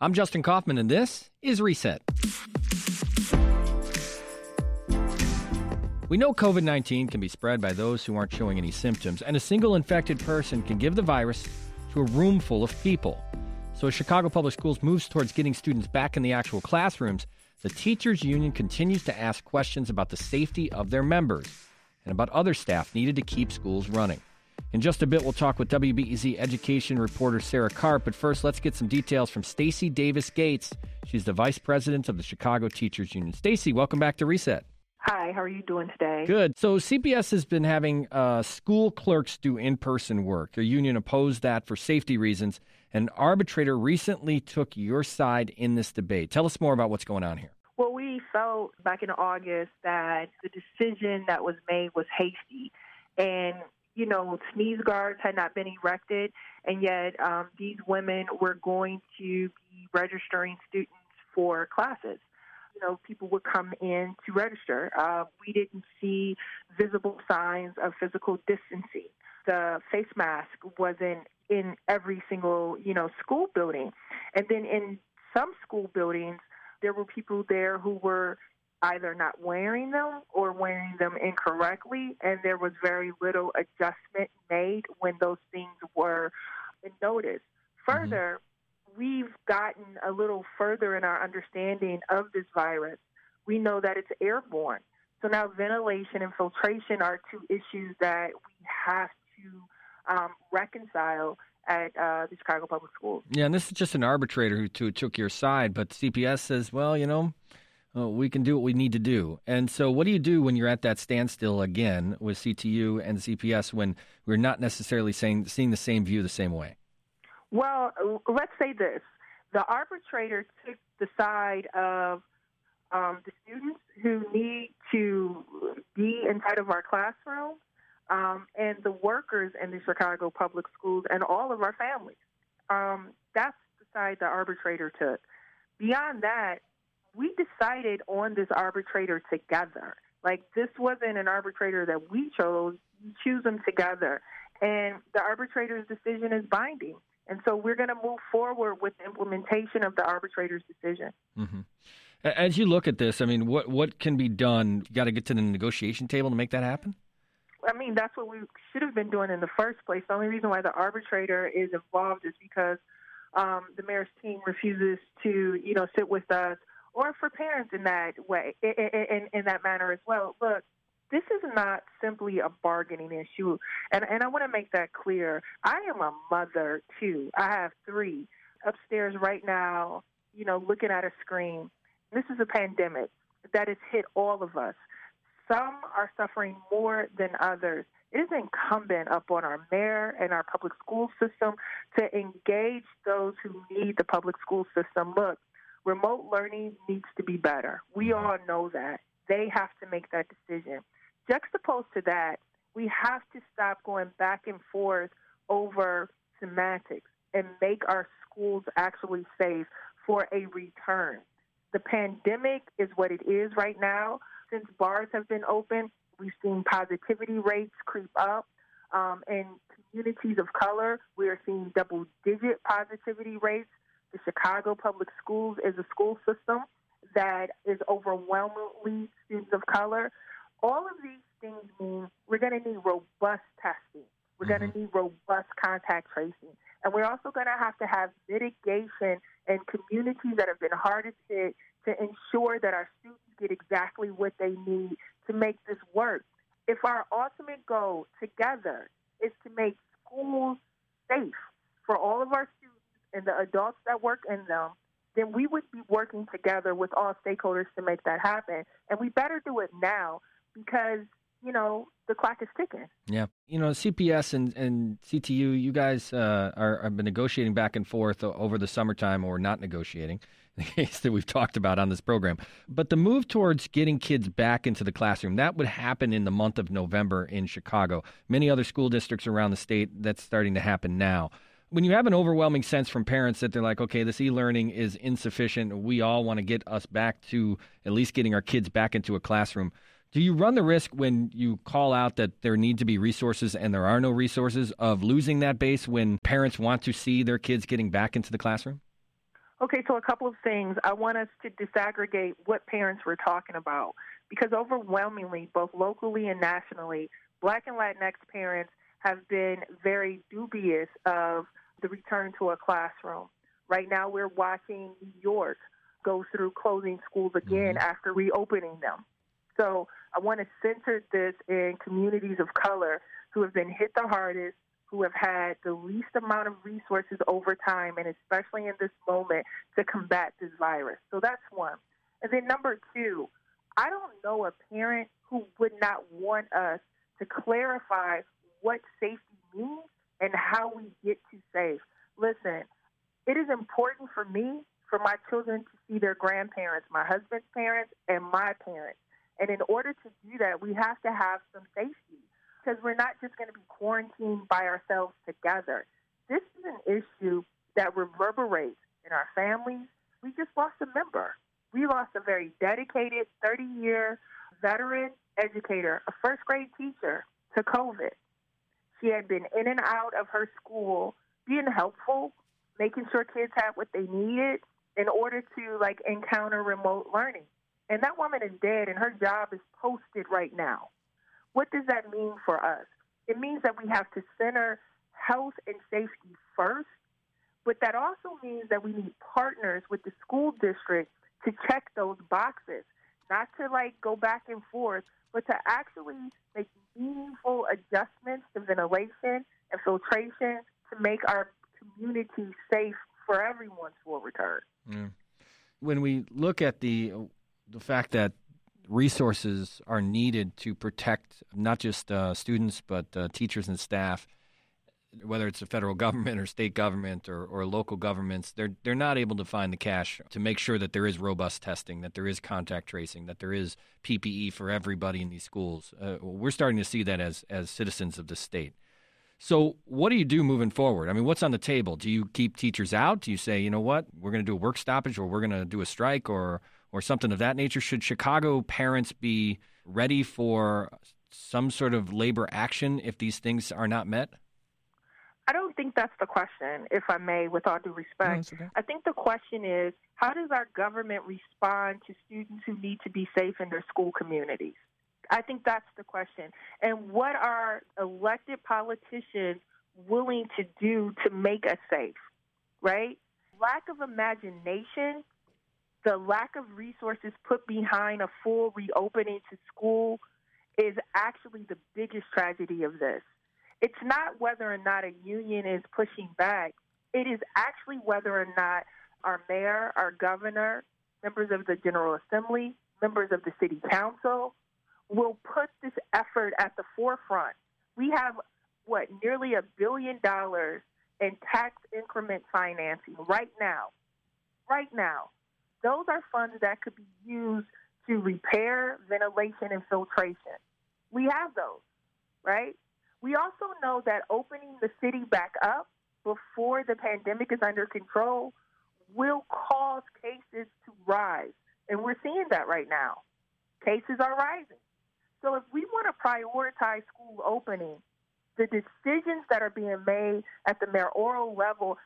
I'm Justin Kaufmann, and this is Reset. We know COVID 19 can be spread by those who aren't showing any symptoms, and a single infected person can give the virus to a room full of people. So, as Chicago Public Schools moves towards getting students back in the actual classrooms, the Teachers Union continues to ask questions about the safety of their members and about other staff needed to keep schools running. In just a bit, we'll talk with WBEZ education reporter Sarah Karp. But first, let's get some details from Stacy Davis Gates. She's the vice president of the Chicago Teachers Union. Stacy, welcome back to Reset. Hi, how are you doing today? Good. So CPS has been having uh, school clerks do in-person work. The union opposed that for safety reasons. An arbitrator recently took your side in this debate. Tell us more about what's going on here. Well, we felt back in August that the decision that was made was hasty. And you know, sneeze guards had not been erected, and yet um, these women were going to be registering students for classes. You know, people would come in to register. Uh, we didn't see visible signs of physical distancing. The face mask wasn't in every single, you know, school building. And then in some school buildings, there were people there who were either not wearing them or wearing them incorrectly, and there was very little adjustment made when those things were noticed. Mm-hmm. Further, mm-hmm. we've gotten a little further in our understanding of this virus. We know that it's airborne. So now ventilation and filtration are two issues that we have to um, reconcile at uh, the Chicago Public Schools. Yeah, and this is just an arbitrator who, who took your side, but CPS says, well, you know, uh, we can do what we need to do. And so, what do you do when you're at that standstill again with CTU and CPS when we're not necessarily saying seeing the same view the same way? Well, let's say this: the arbitrator took the side of um, the students who need to be inside of our classroom, um, and the workers in the Chicago Public Schools, and all of our families. Um, that's the side the arbitrator took. Beyond that, we decided on this arbitrator together. Like this wasn't an arbitrator that we chose. You choose them together, and the arbitrator's decision is binding. And so we're going to move forward with the implementation of the arbitrator's decision. Mm-hmm. As you look at this, I mean, what what can be done? You got to get to the negotiation table to make that happen. I mean, that's what we should have been doing in the first place. The only reason why the arbitrator is involved is because um, the mayor's team refuses to, you know, sit with us or for parents in that way, in, in, in that manner as well. Look, this is not simply a bargaining issue, and and I want to make that clear. I am a mother too. I have three upstairs right now. You know, looking at a screen. This is a pandemic that has hit all of us. Some are suffering more than others. It is incumbent upon our mayor and our public school system to engage those who need the public school system. Look, remote learning needs to be better. We mm-hmm. all know that. They have to make that decision. Juxtaposed to that, we have to stop going back and forth over semantics and make our schools actually safe for a return. The pandemic is what it is right now. Since bars have been open, we've seen positivity rates creep up. Um, in communities of color, we are seeing double digit positivity rates the Chicago Public Schools is a school system that is overwhelmingly students of color. All of these things mean we're going to need robust testing. We're mm-hmm. going to need robust contact tracing. And we're also going to have to have mitigation in communities that have been hardest hit to ensure that our students get exactly what they need to make this work. If our ultimate goal together is to make schools safe for all of our students and the adults that work in them, then we would be working together with all stakeholders to make that happen. And we better do it now because, you know, the clock is ticking. Yeah. You know, CPS and, and CTU, you guys uh, are have been negotiating back and forth over the summertime or not negotiating, the case that we've talked about on this program. But the move towards getting kids back into the classroom, that would happen in the month of November in Chicago. Many other school districts around the state, that's starting to happen now when you have an overwhelming sense from parents that they're like, okay, this e learning is insufficient, we all want to get us back to at least getting our kids back into a classroom. Do you run the risk when you call out that there need to be resources and there are no resources of losing that base when parents want to see their kids getting back into the classroom? Okay, so a couple of things. I want us to disaggregate what parents we're talking about because overwhelmingly, both locally and nationally, Black and Latinx parents have been very dubious of the return to a classroom. Right now, we're watching New York go through closing schools again mm-hmm. after reopening them. So I want to center this in communities of color who have been hit the hardest, who have had the least amount of resources over time, and especially in this moment to combat this virus. So that's one. And then number two, I don't know a parent who would not want us to clarify what safety means and how we get to safe. Listen, it is important for me, for my children to see their grandparents, my husband's parents, and my parents. And in order to do that, we have to have some safety because we're not just going to be quarantined by ourselves together. This is an issue that reverberates in our families. We just lost a member. We lost a very dedicated 30 year veteran educator, a first grade teacher to COVID. She had been in and out of her school, being helpful, making sure kids had what they needed in order to like encounter remote learning. And that woman is dead and her job is posted right now. What does that mean for us? It means that we have to center health and safety first, but that also means that we need partners with the school district to check those boxes, not to like go back and forth, but to actually make meaningful adjustments to ventilation and filtration to make our community safe for everyone to return. Mm. When we look at the the fact that resources are needed to protect not just uh, students but uh, teachers and staff whether it's the federal government or state government or, or local governments, they're they're not able to find the cash to make sure that there is robust testing, that there is contact tracing, that there is PPE for everybody in these schools. Uh, we're starting to see that as as citizens of the state. So, what do you do moving forward? I mean, what's on the table? Do you keep teachers out? Do you say, you know what, we're going to do a work stoppage, or we're going to do a strike, or or something of that nature? Should Chicago parents be ready for some sort of labor action if these things are not met? I don't think that's the question, if I may, with all due respect. No, okay. I think the question is how does our government respond to students who need to be safe in their school communities? I think that's the question. And what are elected politicians willing to do to make us safe, right? Lack of imagination, the lack of resources put behind a full reopening to school is actually the biggest tragedy of this. It's not whether or not a union is pushing back. It is actually whether or not our mayor, our governor, members of the General Assembly, members of the City Council will put this effort at the forefront. We have, what, nearly a billion dollars in tax increment financing right now. Right now. Those are funds that could be used to repair ventilation and filtration. We have those, right? We also know that opening the city back up before the pandemic is under control will cause cases to rise. And we're seeing that right now. Cases are rising. So if we want to prioritize school opening, the decisions that are being made at the mayoral level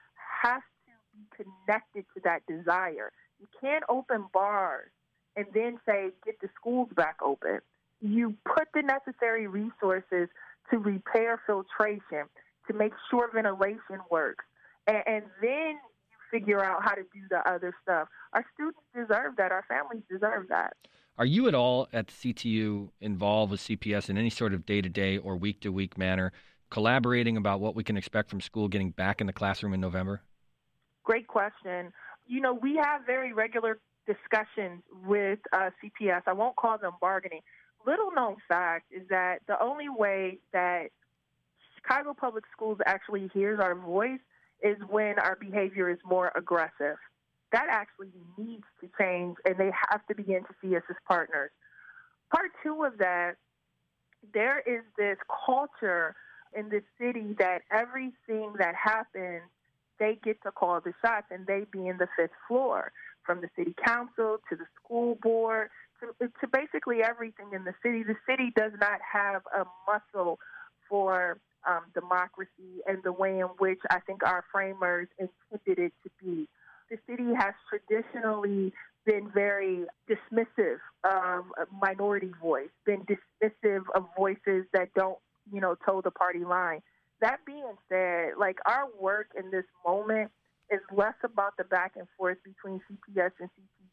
has to be connected to that desire. You can't open bars and then say, get the schools back open. You put the necessary resources to repair filtration, to make sure ventilation works. And, and then you figure out how to do the other stuff. Our students deserve that. Our families deserve that. Are you at all at the CTU involved with CPS in any sort of day to day or week to week manner, collaborating about what we can expect from school getting back in the classroom in November? Great question. You know, we have very regular discussions with uh, CPS. I won't call them bargaining. Little known fact is that the only way that Chicago Public Schools actually hears our voice is when our behavior is more aggressive. That actually needs to change, and they have to begin to see us as partners. Part two of that, there is this culture in the city that everything that happens, they get to call the shots, and they be in the fifth floor, from the city council to the school board to, basically everything in the city. The city does not have a muscle for um, democracy and the way in which I think our framers intended it to be. The city has traditionally been very dismissive of minority voice, been dismissive of voices that don't, you know, toe the party line. That being said, like our work in this moment is less about the back and forth between CPS and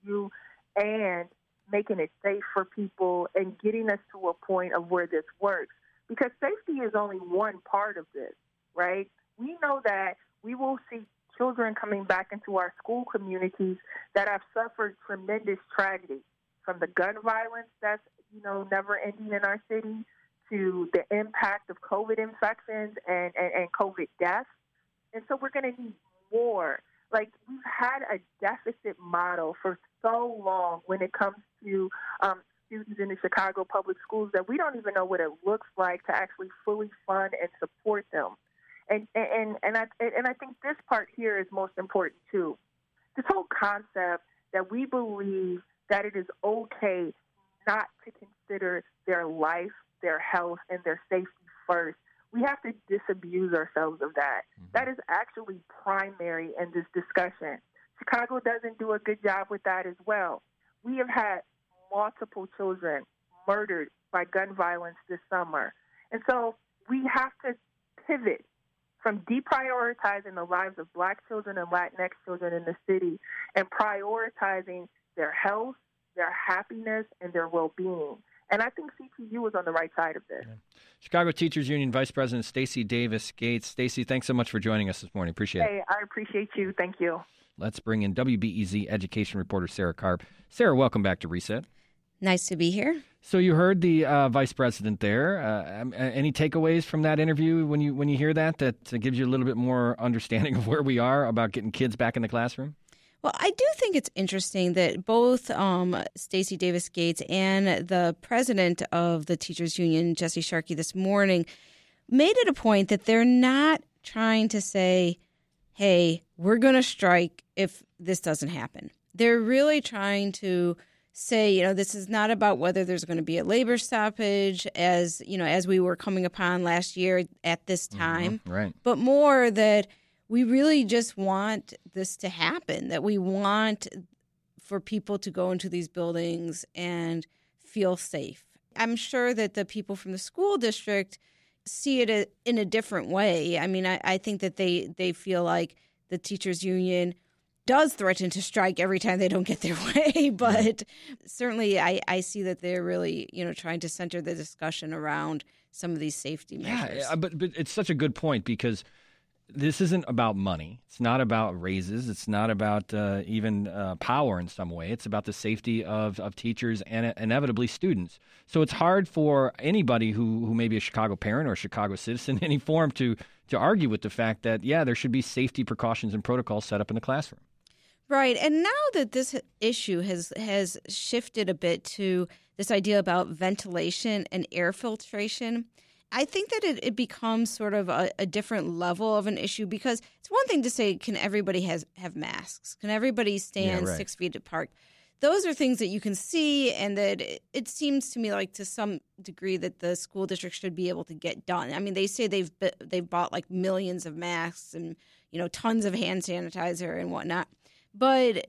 CTU and making it safe for people and getting us to a point of where this works. Because safety is only one part of this, right? We know that we will see children coming back into our school communities that have suffered tremendous tragedy from the gun violence that's, you know, never ending in our city to the impact of COVID infections and, and, and COVID deaths. And so we're going to need more. Like we've had a deficit model for so long when it comes to um, students in the Chicago public schools that we don't even know what it looks like to actually fully fund and support them. And and and I and I think this part here is most important too. This whole concept that we believe that it is okay not to consider their life, their health, and their safety first. We have to disabuse ourselves of that. Mm-hmm. that is actually primary in this discussion. Chicago doesn't do a good job with that as well. We have had multiple children murdered by gun violence this summer. And so we have to pivot from deprioritizing the lives of black children and Latinx children in the city and prioritizing their health, their happiness, and their well being. And I think CTU is on the right side of this. Yeah. Chicago Teachers Union Vice President Stacy Davis Gates. Stacy, thanks so much for joining us this morning. Appreciate hey, it. I appreciate you. Thank you. Let's bring in WBEZ education reporter Sarah Karp. Sarah, welcome back to Reset. Nice to be here. So you heard the uh, vice president there. Uh, um, any takeaways from that interview when you when you hear that that gives you a little bit more understanding of where we are about getting kids back in the classroom? Well, I do think it's interesting that both um, Stacy Davis Gates and the president of the teachers union, Jesse Sharkey, this morning made it a point that they're not trying to say hey, we're going to strike if this doesn't happen. They're really trying to say, you know, this is not about whether there's going to be a labor stoppage as, you know, as we were coming upon last year at this mm-hmm. time, mm-hmm, right. but more that we really just want this to happen, that we want for people to go into these buildings and feel safe. I'm sure that the people from the school district see it in a different way. I mean, I, I think that they they feel like the teachers union does threaten to strike every time they don't get their way. But certainly, I, I see that they're really you know trying to center the discussion around some of these safety measures. Yeah, but but it's such a good point because this isn't about money. It's not about raises. It's not about uh, even uh, power in some way. It's about the safety of, of teachers and inevitably students. So it's hard for anybody who, who may be a Chicago parent or a Chicago citizen in any form to, to argue with the fact that, yeah, there should be safety precautions and protocols set up in the classroom. Right. And now that this issue has, has shifted a bit to this idea about ventilation and air filtration – I think that it, it becomes sort of a, a, different level of an issue because it's one thing to say, can everybody has have masks? Can everybody stand yeah, right. six feet apart? Those are things that you can see, and that it, it, seems to me like to some degree that the school district should be able to get done. I mean, they say they've they've bought like millions of masks and you know tons of hand sanitizer and whatnot, but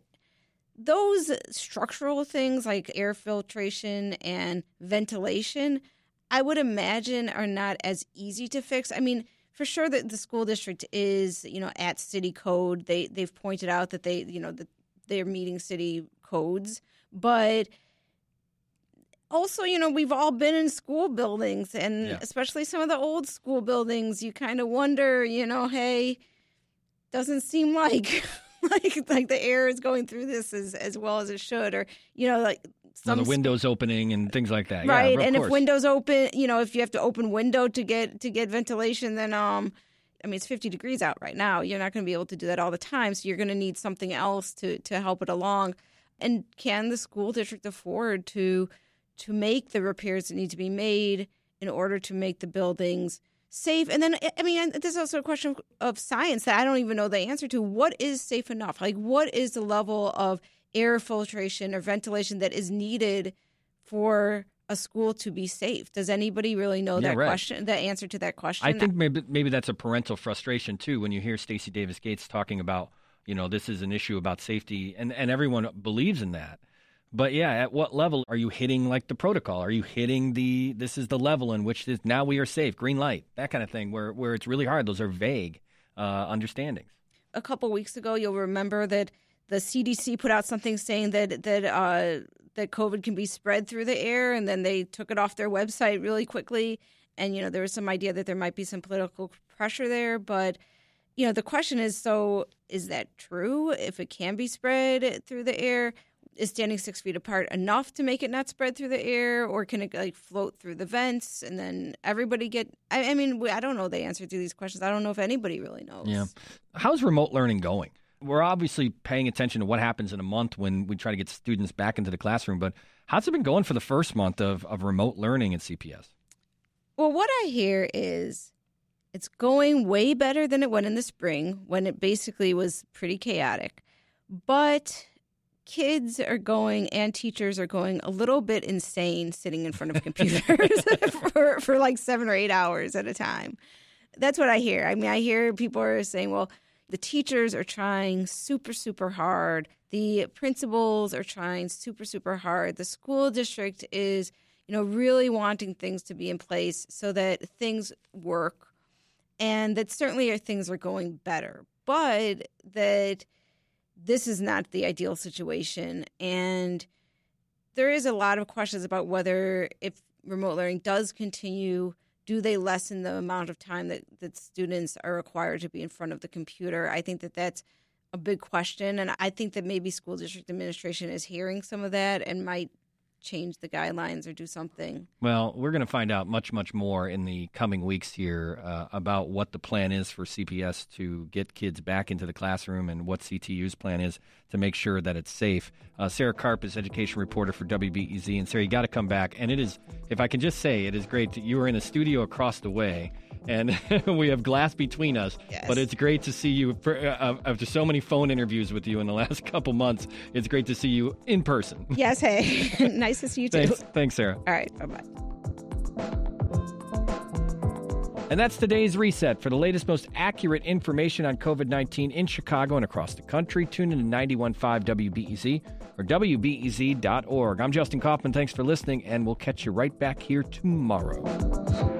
those structural things like air filtration and ventilation I would imagine are not as easy to fix. I mean, for sure that the school district is, you know, at city code. They they've pointed out that they, you know, that they're meeting city codes, but also, you know, we've all been in school buildings and Yeah. especially some of the old school buildings, you kind of wonder, you know, hey, doesn't seem like like like the air is going through this as as well as it should or you know like Now, some the windows opening and things like that. right Yeah, and if windows open you know if you have to open window to get to get ventilation then um i mean it's 50 degrees out right now. You're not going to be able to do that all the time so you're going to need something else to to help it along. And can the school district afford to to make the repairs that need to be made in order to make the buildings safe. And then i mean there's also a question of science that i don't even know the answer to. What is safe enough? Like what is the level of air filtration or ventilation that is needed for a school to be safe? Does anybody really know Yeah, that right. question the answer to that question? I think maybe maybe that's a parental frustration too when you hear Stacy Davis Gates talking about you know this is an issue about safety and and everyone believes in that. But yeah, at what level are you hitting like the protocol? Are you hitting the this is the level in which this, now we are safe, green light, that kind of thing where where it's really hard. Those are vague uh, understandings. a couple weeks ago, you'll remember that the CDC put out something saying that that uh, that COVID can be spread through the air, and then they took it off their website really quickly. And you know, there was some idea that there might be some political pressure there, but you know, the question is: so is that true? If it can be spread through the air, is standing six feet apart enough to make it not spread through the air, or can it like float through the vents and then everybody get? I, I mean, I don't know the answer to these questions. I don't know if anybody really knows. Yeah. How's remote learning going? We're obviously paying attention to what happens in a month when we try to get students back into the classroom, but how's it been going for the first month of, of remote learning at CPS? Well, what I hear is it's going way better than it went in the spring when it basically was pretty chaotic. But kids are going and teachers are going a little bit insane sitting in front of computers for, for like seven or eight hours at a time. That's what I hear. I mean, I hear people are saying, well, the teachers are trying super, super hard. The principals are trying super, super hard. The school district is, you know, really wanting things to be in place so that things work and that certainly things are going better, but that this is not the ideal situation. And there is a lot of questions about whether if remote learning does continue, do they lessen the amount of time that, that students are required to be in front of the computer? I think that that's a big question. And I think that maybe school district administration is hearing some of that and might change the guidelines or do something. Well, we're going to find out much, much more in the coming weeks here uh, about what the plan is for CPS to get kids back into the classroom and what CTU's plan is to make sure that it's safe. Uh, Sarah Karp is education reporter for WBEZ. And Sarah, you got to come back. And it is, if I can just say, it is great. That you are in a studio across the way. And we have glass between us, Yes. but it's great to see you. For, uh, after so many phone interviews with you in the last couple months, it's great to see you in person. Yes, hey. nice to see you too. Thanks, thanks, Sarah. All right, bye bye. And that's today's reset. For the latest, most accurate information on COVID 19 in Chicago and across the country, tune in to 91.5 WBEZ or WBEZ.org. I'm Justin Kaufmann. Thanks for listening, and we'll catch you right back here tomorrow.